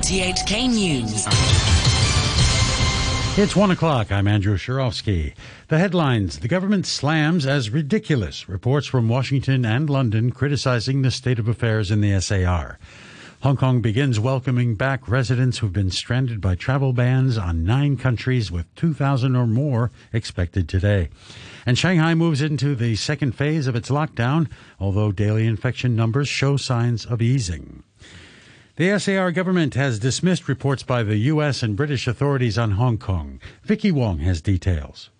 RTHK News. It's one o'clock. I'm Andrew Shirovsky. The headlines The government slams as ridiculous. Reports from Washington and London criticizing the state of affairs in the SAR. Hong Kong begins welcoming back residents who've been stranded by travel bans on nine countries with 2,000 or more expected today. And Shanghai moves into the second phase of its lockdown, although daily infection numbers show signs of easing. The SAR government has dismissed reports by the U.S. and British authorities on Hong Kong. Vicky Wong has details.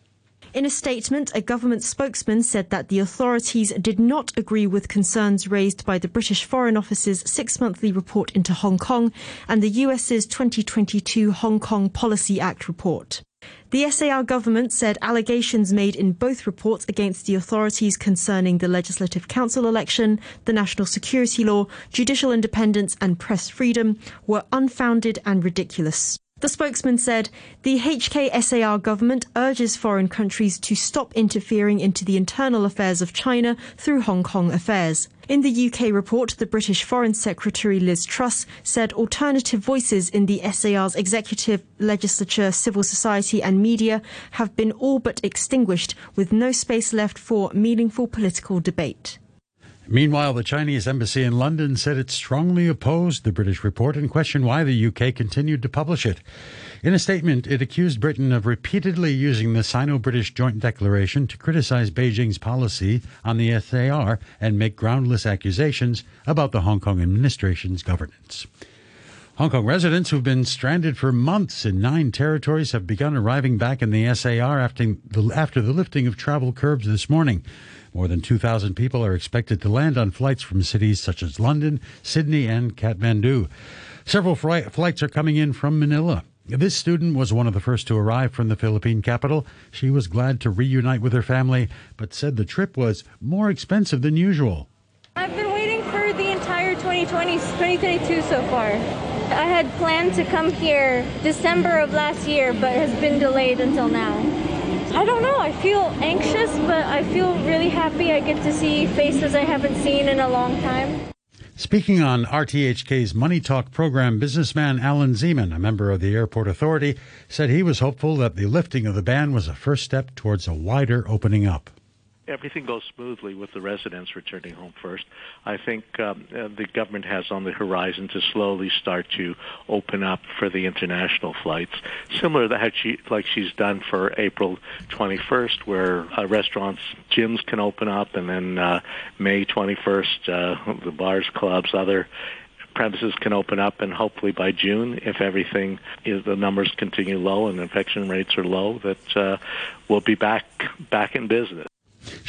In a statement, a government spokesman said that the authorities did not agree with concerns raised by the British Foreign Office's six monthly report into Hong Kong and the US's 2022 Hong Kong Policy Act report. The SAR government said allegations made in both reports against the authorities concerning the Legislative Council election, the national security law, judicial independence, and press freedom were unfounded and ridiculous. The spokesman said the HKSAR government urges foreign countries to stop interfering into the internal affairs of China through Hong Kong affairs. In the UK report, the British Foreign Secretary Liz Truss said alternative voices in the SAR's executive, legislature, civil society, and media have been all but extinguished, with no space left for meaningful political debate. Meanwhile, the Chinese embassy in London said it strongly opposed the British report and questioned why the UK continued to publish it. In a statement, it accused Britain of repeatedly using the Sino British Joint Declaration to criticize Beijing's policy on the SAR and make groundless accusations about the Hong Kong administration's governance. Hong Kong residents who've been stranded for months in nine territories have begun arriving back in the SAR after the, after the lifting of travel curbs this morning. More than 2,000 people are expected to land on flights from cities such as London, Sydney, and Kathmandu. Several flights are coming in from Manila. This student was one of the first to arrive from the Philippine capital. She was glad to reunite with her family, but said the trip was more expensive than usual. I've been waiting for the entire 2020, 2022 so far. I had planned to come here December of last year, but has been delayed until now. I don't know. I feel anxious, but I feel really happy. I get to see faces I haven't seen in a long time. Speaking on RTHK's Money Talk program, businessman Alan Zeman, a member of the Airport Authority, said he was hopeful that the lifting of the ban was a first step towards a wider opening up everything goes smoothly with the residents returning home first. I think um, uh, the government has on the horizon to slowly start to open up for the international flights, similar to how she, like she's done for April 21st, where uh, restaurants, gyms can open up, and then uh, May 21st, uh, the bars, clubs, other premises can open up, and hopefully by June, if everything is the numbers continue low and infection rates are low, that uh, we'll be back back in business.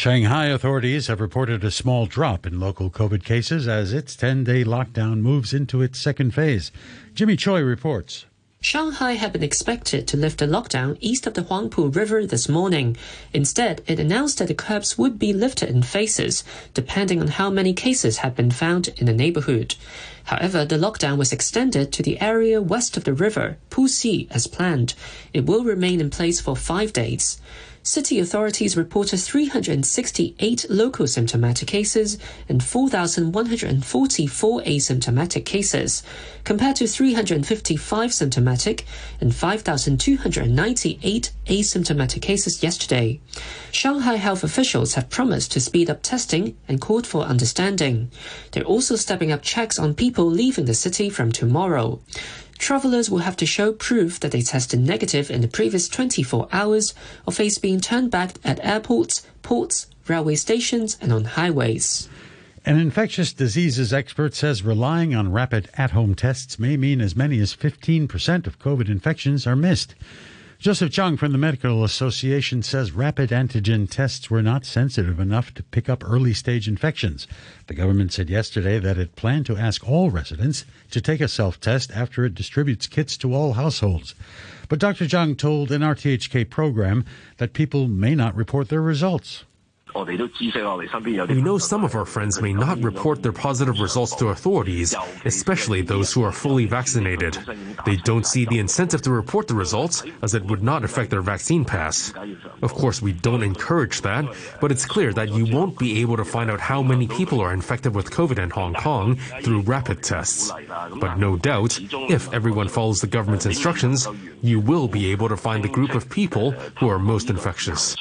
Shanghai authorities have reported a small drop in local COVID cases as its 10 day lockdown moves into its second phase. Jimmy Choi reports. Shanghai had been expected to lift the lockdown east of the Huangpu River this morning. Instead, it announced that the curbs would be lifted in phases, depending on how many cases had been found in the neighborhood. However, the lockdown was extended to the area west of the river, Puxi, as planned. It will remain in place for five days city authorities reported 368 local symptomatic cases and 4,144 asymptomatic cases, compared to 355 symptomatic and 5,298 asymptomatic cases yesterday. Shanghai health officials have promised to speed up testing and called for understanding. They're also stepping up checks on people leaving the city from tomorrow travelers will have to show proof that they tested negative in the previous 24 hours or face being turned back at airports, ports, railway stations, and on highways. An infectious diseases expert says relying on rapid at home tests may mean as many as 15% of COVID infections are missed. Joseph Tsang from the Medical Association says rapid antigen tests were not sensitive enough to pick up early stage infections. The government said yesterday that it planned to ask all residents to take a self test after it distributes kits to all households. But Dr. Tsang told an RTHK program that people may not report their results We know some of our friends may not report their positive results to authorities, especially those who are fully vaccinated. They don't see the incentive to report the results, as it would not affect their vaccine pass. Of course, we don't encourage that, but it's clear that you won't be able to find out how many people are infected with COVID in Hong Kong through rapid tests. But no doubt, if everyone follows the government's instructions, you will be able to find the group of people who are most infectious.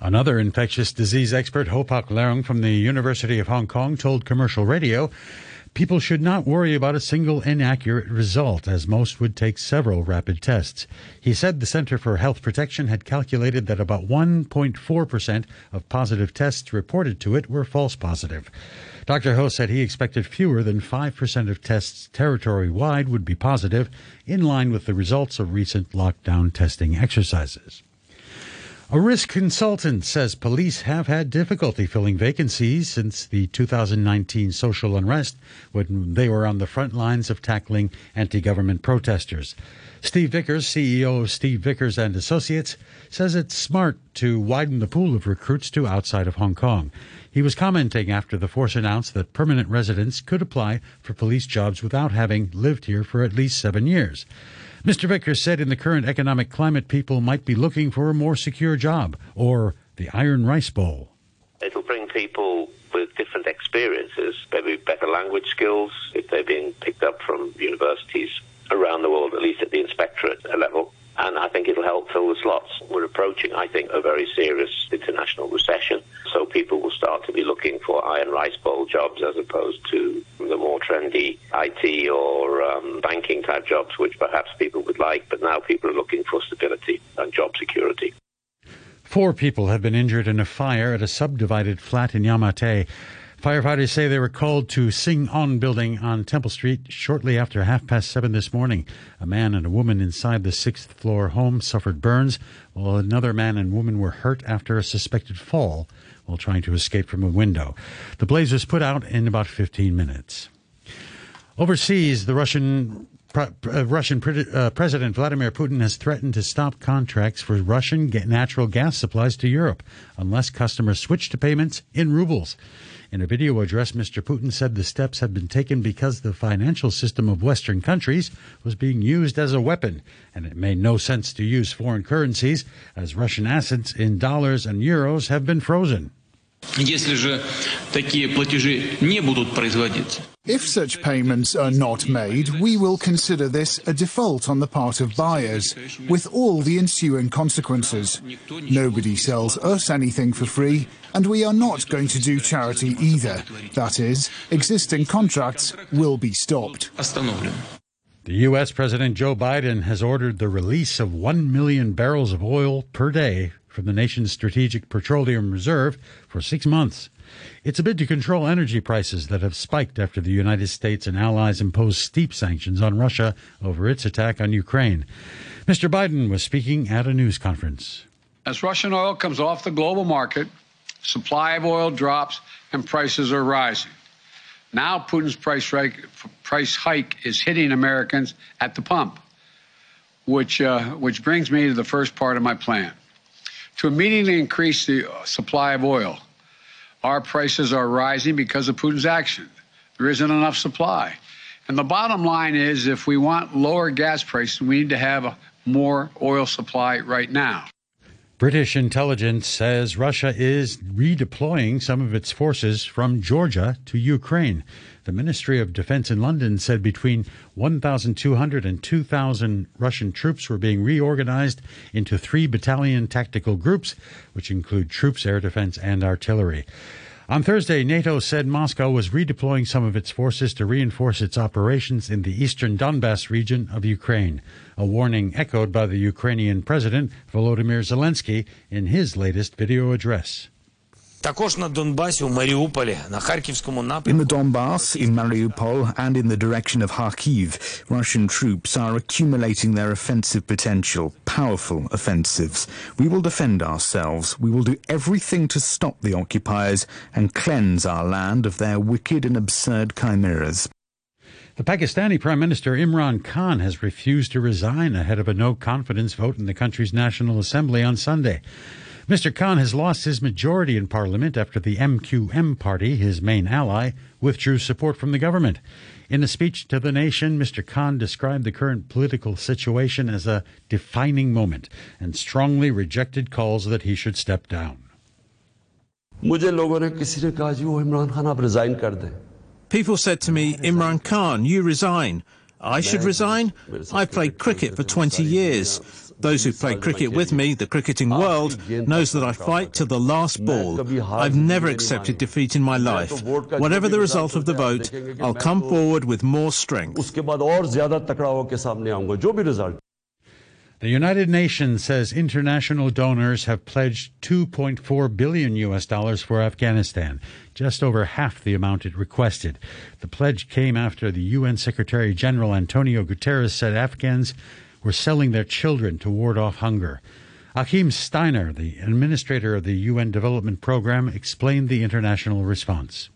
Another infectious disease expert, Ho Pak Leung from the University of Hong Kong, told commercial radio people should not worry about a single inaccurate result, as most would take several rapid tests. He said the Center for Health Protection had calculated that about 1.4% of positive tests reported to it were false positive. Dr. Ho said he expected fewer than 5% of tests territory wide would be positive, in line with the results of recent lockdown testing exercises. A risk consultant says police have had difficulty filling vacancies since the 2019 social unrest when they were on the front lines of tackling anti-government protesters. Steve Vickers, CEO of Steve Vickers and Associates, says it's smart to widen the pool of recruits to outside of Hong Kong. He was commenting after the force announced that permanent residents could apply for police jobs without having lived here for at least seven years. Mr. Vickers said in the current economic climate, people might be looking for a more secure job or the Iron Rice Bowl. It'll bring people with different experiences, maybe better language skills if they're being picked up from universities around the world, at least at the inspectorate level. And I think it'll help fill the slots. We're approaching, I think, a very serious international recession. So people will start to be looking for iron rice bowl jobs as opposed to the more trendy IT or um, banking type jobs, which perhaps people would like. But now people are looking for stability and job security. Four people have been injured in a fire at a subdivided flat in Yau Ma Tei. Firefighters say they were called to Sing On building on Temple Street shortly after half past seven this morning. A man and a woman inside the sixth floor home suffered burns, while another man and woman were hurt after a suspected fall while trying to escape from a window. The blaze was put out in about 15 minutes. Overseas, the Russian uh, Russian pre- uh, President Vladimir Putin has threatened to stop contracts for Russian ga- natural gas supplies to Europe unless customers switch to payments in rubles. In a video address, Mr. Putin said the steps had been taken because the financial system of Western countries was being used as a weapon, and it made no sense to use foreign currencies as Russian assets in dollars and euros have been frozen. Если же такие платежи не будут производиться, if such payments are not made, we will consider this a default on the part of buyers, with all the ensuing consequences. Nobody sells us anything for free, and we are not going to do charity either. That is, existing contracts will be stopped. The U.S. President Joe Biden has ordered the release of 1 million barrels of oil per day from the nation's strategic petroleum reserve for six months. It's a bid to control energy prices that have spiked after the United States and allies imposed steep sanctions on Russia over its attack on Ukraine. Mr. Biden was speaking at a news conference. As Russian oil comes off the global market, supply of oil drops and prices are rising. Now Putin's price, price hike is hitting Americans at the pump, which, uh, which brings me to the first part of my plan. To immediately increase the supply of oil, our prices are rising because of Putin's action. There isn't enough supply. And the bottom line is if we want lower gas prices, we need to have more oil supply right now. British intelligence says Russia is redeploying some of its forces from Georgia to Ukraine. The Ministry of Defense in London said between 1,200 and 2,000 Russian troops were being reorganized into three battalion tactical groups, which include troops, air defense, and artillery. On Thursday, NATO said Moscow was redeploying some of its forces to reinforce its operations in the eastern Donbass region of Ukraine, a warning echoed by the Ukrainian President Volodymyr Zelensky in his latest video address. In the Donbass, in Mariupol, and in the direction of Kharkiv, Russian troops are accumulating their offensive potential, powerful offensives. We will defend ourselves. We will do everything to stop the occupiers and cleanse our land of their wicked and absurd chimeras. The Pakistani Prime Minister Imran Khan has refused to resign ahead of a no confidence vote in the country's National Assembly on Sunday. Mr. Khan has lost his majority in Parliament after the MQM party, his main ally, withdrew support from the government. In a speech to the nation, Mr. Khan described the current political situation as a defining moment and strongly rejected calls that he should step down. People said to me, Imran Khan, you resign. I should resign? I've played cricket for 20 years. Those who play cricket with me, the cricketing world, knows that I fight to the last ball. I've never accepted defeat in my life. Whatever the result of the vote, I'll come forward with more strength. The United Nations says international donors have pledged 2.4 billion US dollars for Afghanistan, just over half the amount it requested. The pledge came after the UN Secretary General Antonio Guterres said Afghans were selling their children to ward off hunger. Achim Steiner, the administrator of the UN Development Program, explained the international response.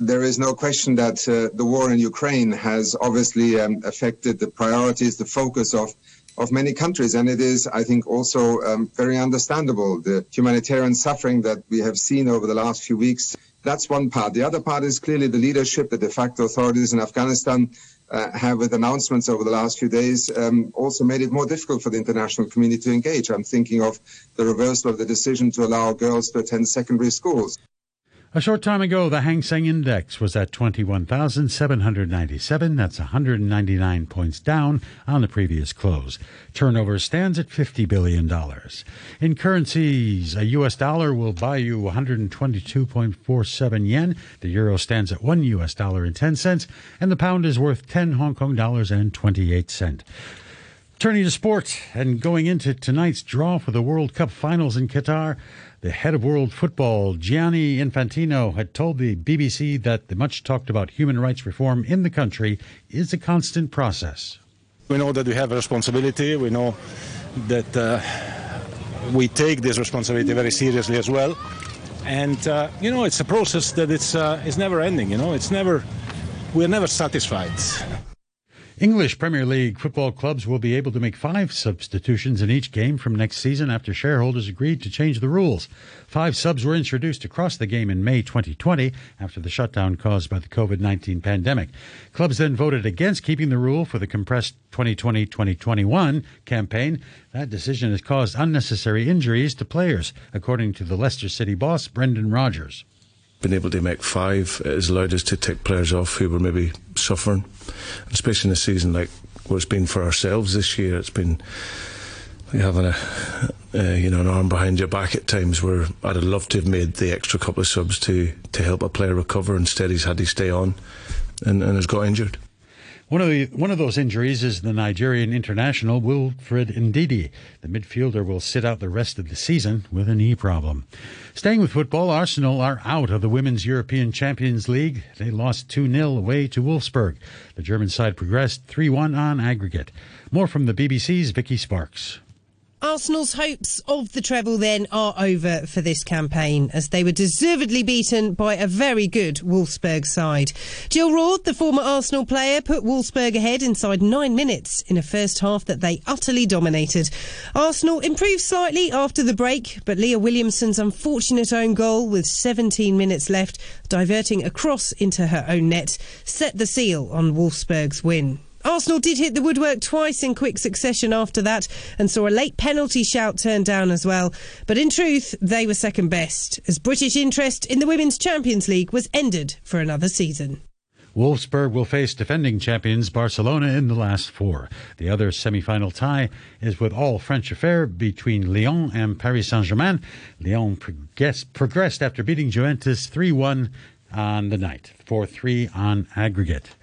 There is no question that uh, the war in Ukraine has obviously um, affected the priorities, the focus of of many countries. And it is, I think, also um, very understandable the humanitarian suffering that we have seen over the last few weeks. That's one part. The other part is clearly the leadership, the de facto authorities in Afghanistan uh, have, with announcements over the last few days, um, also made it more difficult for the international community to engage. I'm thinking of the reversal of the decision to allow girls to attend secondary schools. A short time ago, the Hang Seng Index was at 21,797. That's 199 points down on the previous close. Turnover stands at $50 billion. In currencies, a U.S. dollar will buy you 122.47 yen. The euro stands at 1 U.S. dollar and 10 cents, and the pound is worth 10 Hong Kong dollars and 28 cents. Turning to sports and going into tonight's draw for the World Cup finals in Qatar, the head of world football, Gianni Infantino, had told the BBC that the much talked about human rights reform in the country is a constant process. We know that we have a responsibility. We know that uh, we take this responsibility very seriously as well. And, uh, you know, it's a process that it's, uh, it's never ending, you know, it's never, we're never satisfied. English Premier League football clubs will be able to make five substitutions in each game from next season after shareholders agreed to change the rules. Five subs were introduced across the game in May 2020 after the shutdown caused by the COVID 19 pandemic. Clubs then voted against keeping the rule for the compressed 2020 2021 campaign. That decision has caused unnecessary injuries to players, according to the Leicester City boss, Brendan Rodgers been able to make five has allowed us to take players off who were maybe suffering, especially in a season like what it's been for ourselves this year. It's been like having a, uh, you know an arm behind your back at times where I'd have loved to have made the extra couple of subs to to help a player recover. Instead, he's had to stay on and, and has got injured. One of the one of those injuries is the Nigerian international Wilfred Ndidi. The midfielder will sit out the rest of the season with a knee problem. Staying with football, Arsenal are out of the Women's European Champions League. They lost 2-0 away to Wolfsburg. The German side progressed 3-1 on aggregate. More from the BBC's Vicky Sparks. Arsenal's hopes of the treble then are over for this campaign as they were deservedly beaten by a very good Wolfsburg side. Jill Roord, the former Arsenal player, put Wolfsburg ahead inside nine minutes in a first half that they utterly dominated. Arsenal improved slightly after the break, but Leah Williamson's unfortunate own goal with 17 minutes left, diverting across into her own net, set the seal on Wolfsburg's win. Arsenal did hit the woodwork twice in quick succession after that and saw a late penalty shout turned down as well. But in truth, they were second best, as British interest in the Women's Champions League was ended for another season. Wolfsburg will face defending champions Barcelona in the last four. The other semi-final tie is with all French affair between Lyon and Paris Saint-Germain. Lyon progressed, after beating Juventus 3-1 on the night, 4-3 on aggregate.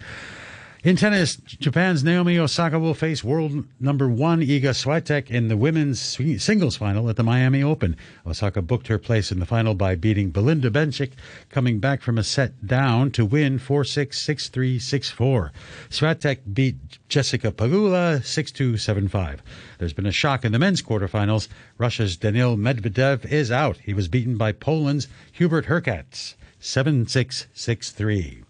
In tennis, Japan's Naomi Osaka will face world number one Iga Swiatek in the women's singles final at the Miami Open. Osaka booked her place in the final by beating Belinda Bencic, coming back from a set down to win 4-6, 6-3, 6-4. Swiatek beat Jessica Pegula 6-2, 7-5. There's been a shock in the men's quarterfinals. Russia's Daniil Medvedev is out. He was beaten by Poland's Hubert Hurkacz 7-6, 6-3.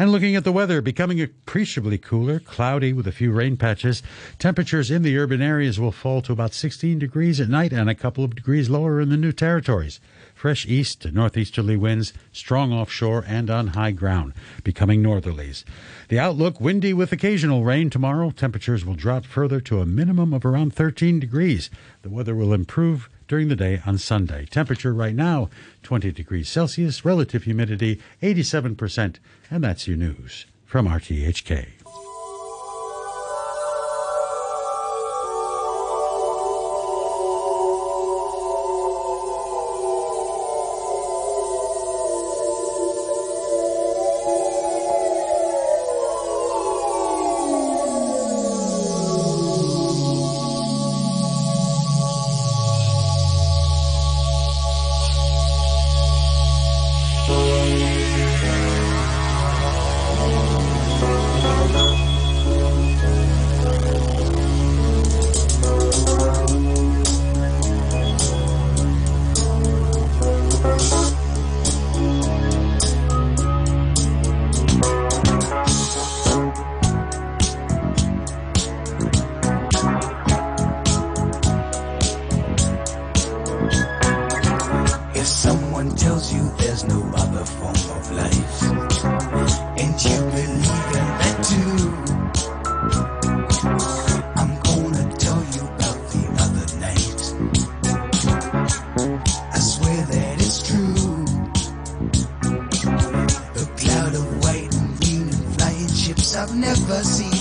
And looking at the weather, becoming appreciably cooler, cloudy with a few rain patches. Temperatures in the urban areas will fall to about 16 degrees at night and a couple of degrees lower in the new territories. Fresh east to northeasterly winds, strong offshore and on high ground, becoming northerlies. The outlook windy with occasional rain tomorrow. Temperatures will drop further to a minimum of around 13 degrees. The weather will improve during the day on Sunday. Temperature right now 20 degrees Celsius, relative humidity 87%. And that's your news from RTHK. Never seen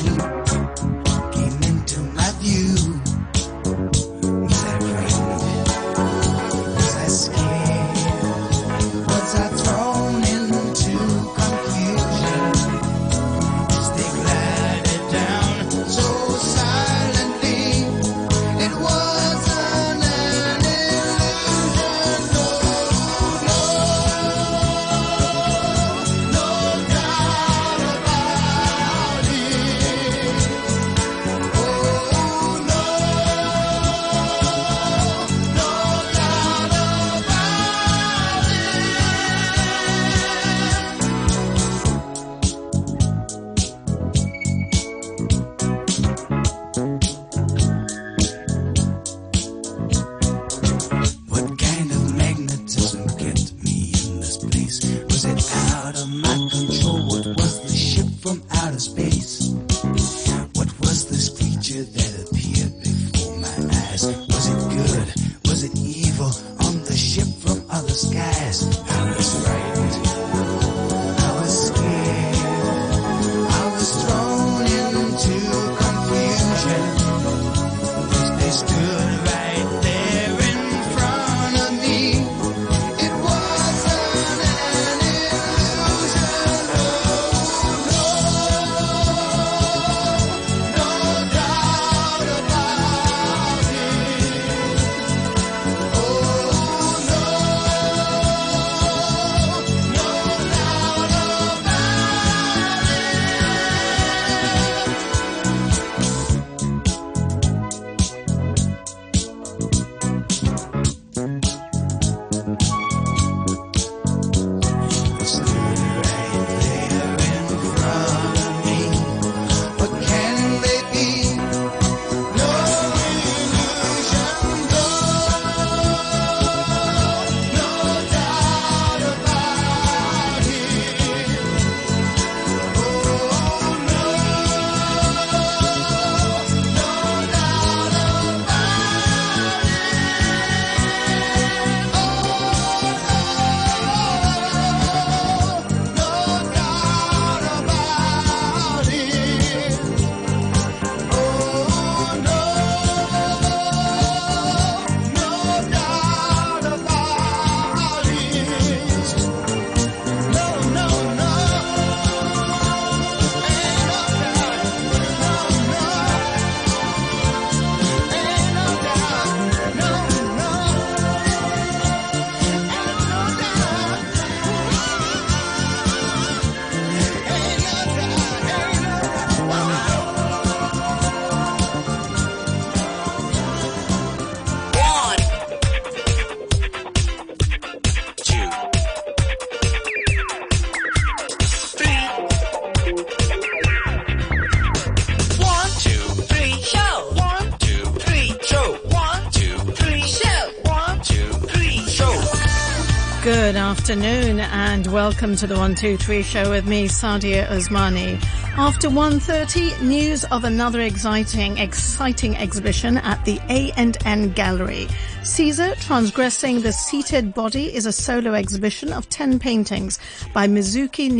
afternoon and welcome to the 123 show with me, Sadia Osmani. After 1.30, news of another exciting, exciting exhibition at the A&N Gallery. Caesar Transgressing the Seated Body is a solo exhibition of 10 paintings by Mizuki